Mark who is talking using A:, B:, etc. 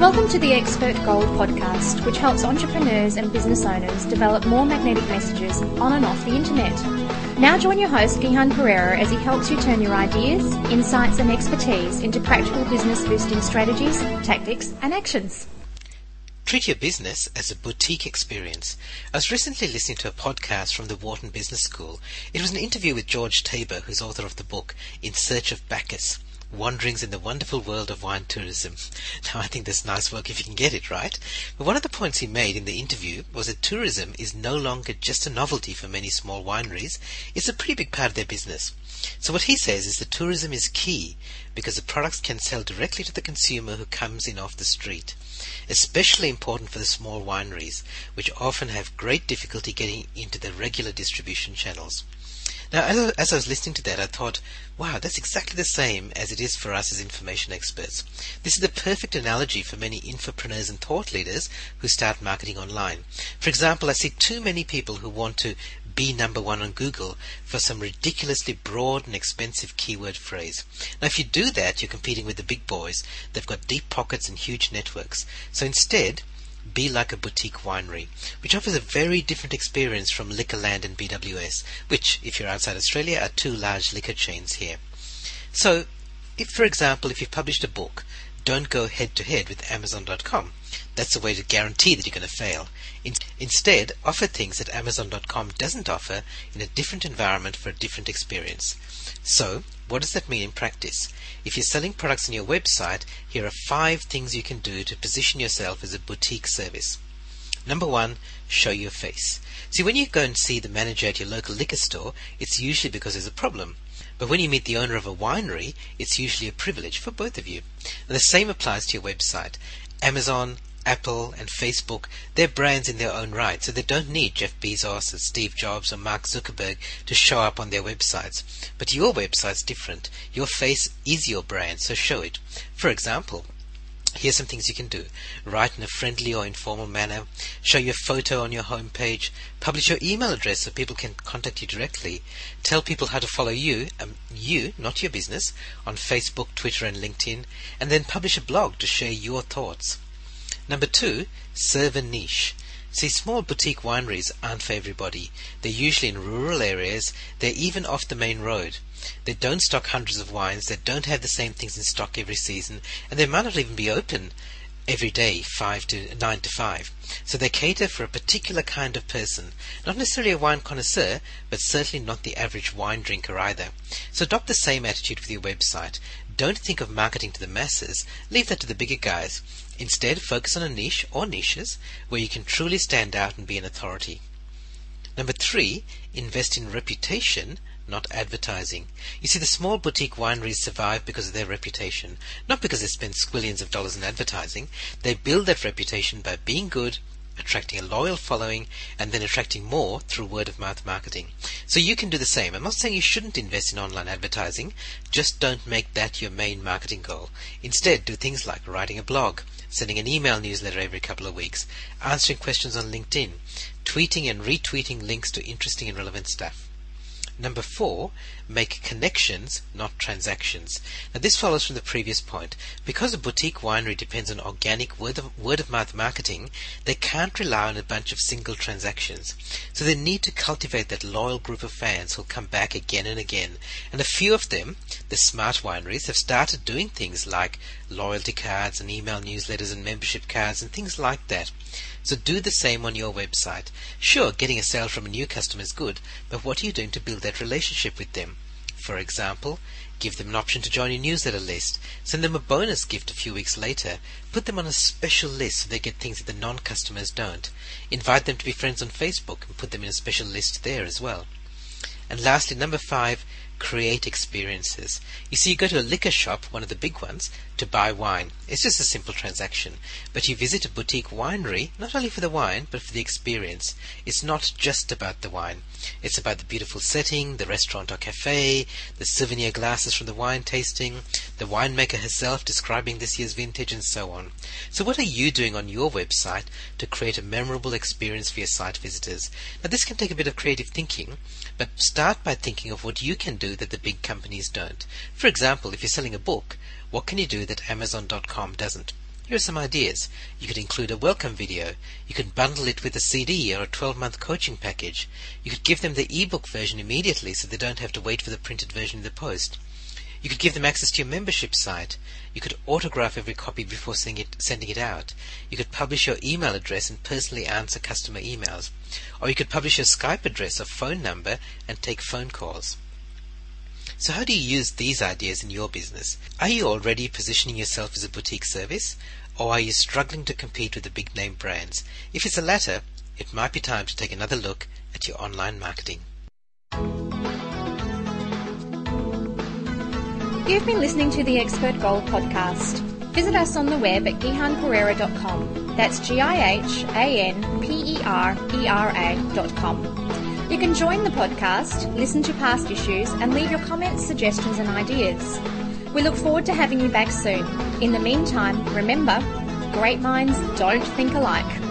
A: Welcome to the Expert Gold podcast, which helps entrepreneurs and business owners develop more magnetic messages on and off the internet. Now join your host, Gihan Perera, as he helps you turn your ideas, insights, and expertise into practical business boosting strategies, tactics, and actions.
B: Treat your business as a boutique experience. I was recently listening to a podcast from the Wharton Business School. It was an interview with George Taber, who's author of the book In Search of Bacchus. Wanderings in the Wonderful World of Wine Tourism. Now, I think that's nice work if you can get it right. But one of the points he made in the interview was that tourism is no longer just a novelty for many small wineries, it's a pretty big part of their business. So what he says is that tourism is key because the products can sell directly to the consumer who comes in off the street. Especially important for the small wineries, which often have great difficulty getting into the regular distribution channels. Now, as I, as I was listening to that, I thought, wow, that's exactly the same as it is for us as information experts. This is the perfect analogy for many infopreneurs and thought leaders who start marketing online. For example, I see too many people who want to be number one on Google for some ridiculously broad and expensive keyword phrase. Now, if you do that, you're competing with the big boys. They've got deep pockets and huge networks. So instead, be Like a Boutique Winery, which offers a very different experience from Liquorland and BWS, which, if you're outside Australia, are two large liquor chains here. So, if, for example, if you've published a book, don't go head to head with Amazon.com. That's a way to guarantee that you're going to fail. In- instead, offer things that Amazon.com doesn't offer in a different environment for a different experience. So, what does that mean in practice? If you're selling products on your website, here are five things you can do to position yourself as a boutique service. Number one, show your face. See, when you go and see the manager at your local liquor store, it's usually because there's a problem. But when you meet the owner of a winery, it's usually a privilege for both of you. And the same applies to your website. Amazon, Apple, and Facebook, they're brands in their own right, so they don't need Jeff Bezos or Steve Jobs or Mark Zuckerberg to show up on their websites. But your website's different. Your face is your brand, so show it. For example, Here's some things you can do. Write in a friendly or informal manner. Show your photo on your homepage. Publish your email address so people can contact you directly. Tell people how to follow you, um, you, not your business, on Facebook, Twitter, and LinkedIn. And then publish a blog to share your thoughts. Number two, serve a niche. See, small boutique wineries aren't for everybody. They're usually in rural areas. They're even off the main road. They don't stock hundreds of wines. They don't have the same things in stock every season, and they might not even be open every day, five to nine to five. So they cater for a particular kind of person, not necessarily a wine connoisseur, but certainly not the average wine drinker either. So adopt the same attitude with your website. Don't think of marketing to the masses. Leave that to the bigger guys. Instead, focus on a niche or niches where you can truly stand out and be an authority. Number three, invest in reputation, not advertising. You see, the small boutique wineries survive because of their reputation, not because they spend squillions of dollars in advertising. They build that reputation by being good, attracting a loyal following, and then attracting more through word of mouth marketing. So you can do the same. I'm not saying you shouldn't invest in online advertising, just don't make that your main marketing goal. Instead, do things like writing a blog, sending an email newsletter every couple of weeks, answering questions on LinkedIn, tweeting and retweeting links to interesting and relevant stuff. Number four, make connections, not transactions. Now this follows from the previous point. Because a boutique winery depends on organic word of, word of mouth marketing, they can't rely on a bunch of single transactions. So they need to cultivate that loyal group of fans who'll come back again and again. And a few of them, the smart wineries, have started doing things like loyalty cards and email newsletters and membership cards and things like that. So do the same on your website. Sure, getting a sale from a new customer is good, but what are you doing to build that relationship with them? For example, give them an option to join your newsletter list, send them a bonus gift a few weeks later, put them on a special list so they get things that the non-customers don't, invite them to be friends on Facebook and put them in a special list there as well. And lastly, number five, create experiences. You see, you go to a liquor shop, one of the big ones, to buy wine. It's just a simple transaction. But you visit a boutique winery, not only for the wine, but for the experience. It's not just about the wine. It's about the beautiful setting, the restaurant or cafe, the souvenir glasses from the wine tasting, the winemaker herself describing this year's vintage, and so on. So, what are you doing on your website to create a memorable experience for your site visitors? Now, this can take a bit of creative thinking, but start by thinking of what you can do that the big companies don't. For example, if you're selling a book, what can you do that Amazon.com doesn't? Here are some ideas. You could include a welcome video. You could bundle it with a CD or a 12 month coaching package. You could give them the ebook version immediately so they don't have to wait for the printed version in the post. You could give them access to your membership site. You could autograph every copy before sending it, sending it out. You could publish your email address and personally answer customer emails. Or you could publish your Skype address or phone number and take phone calls. So how do you use these ideas in your business? Are you already positioning yourself as a boutique service? Or are you struggling to compete with the big name brands? If it's the latter, it might be time to take another look at your online marketing.
A: You've been listening to the Expert Gold podcast. Visit us on the web at gihanperera.com. That's G I H A N P E R E R A.com. You can join the podcast, listen to past issues, and leave your comments, suggestions, and ideas. We look forward to having you back soon. In the meantime, remember, great minds don't think alike.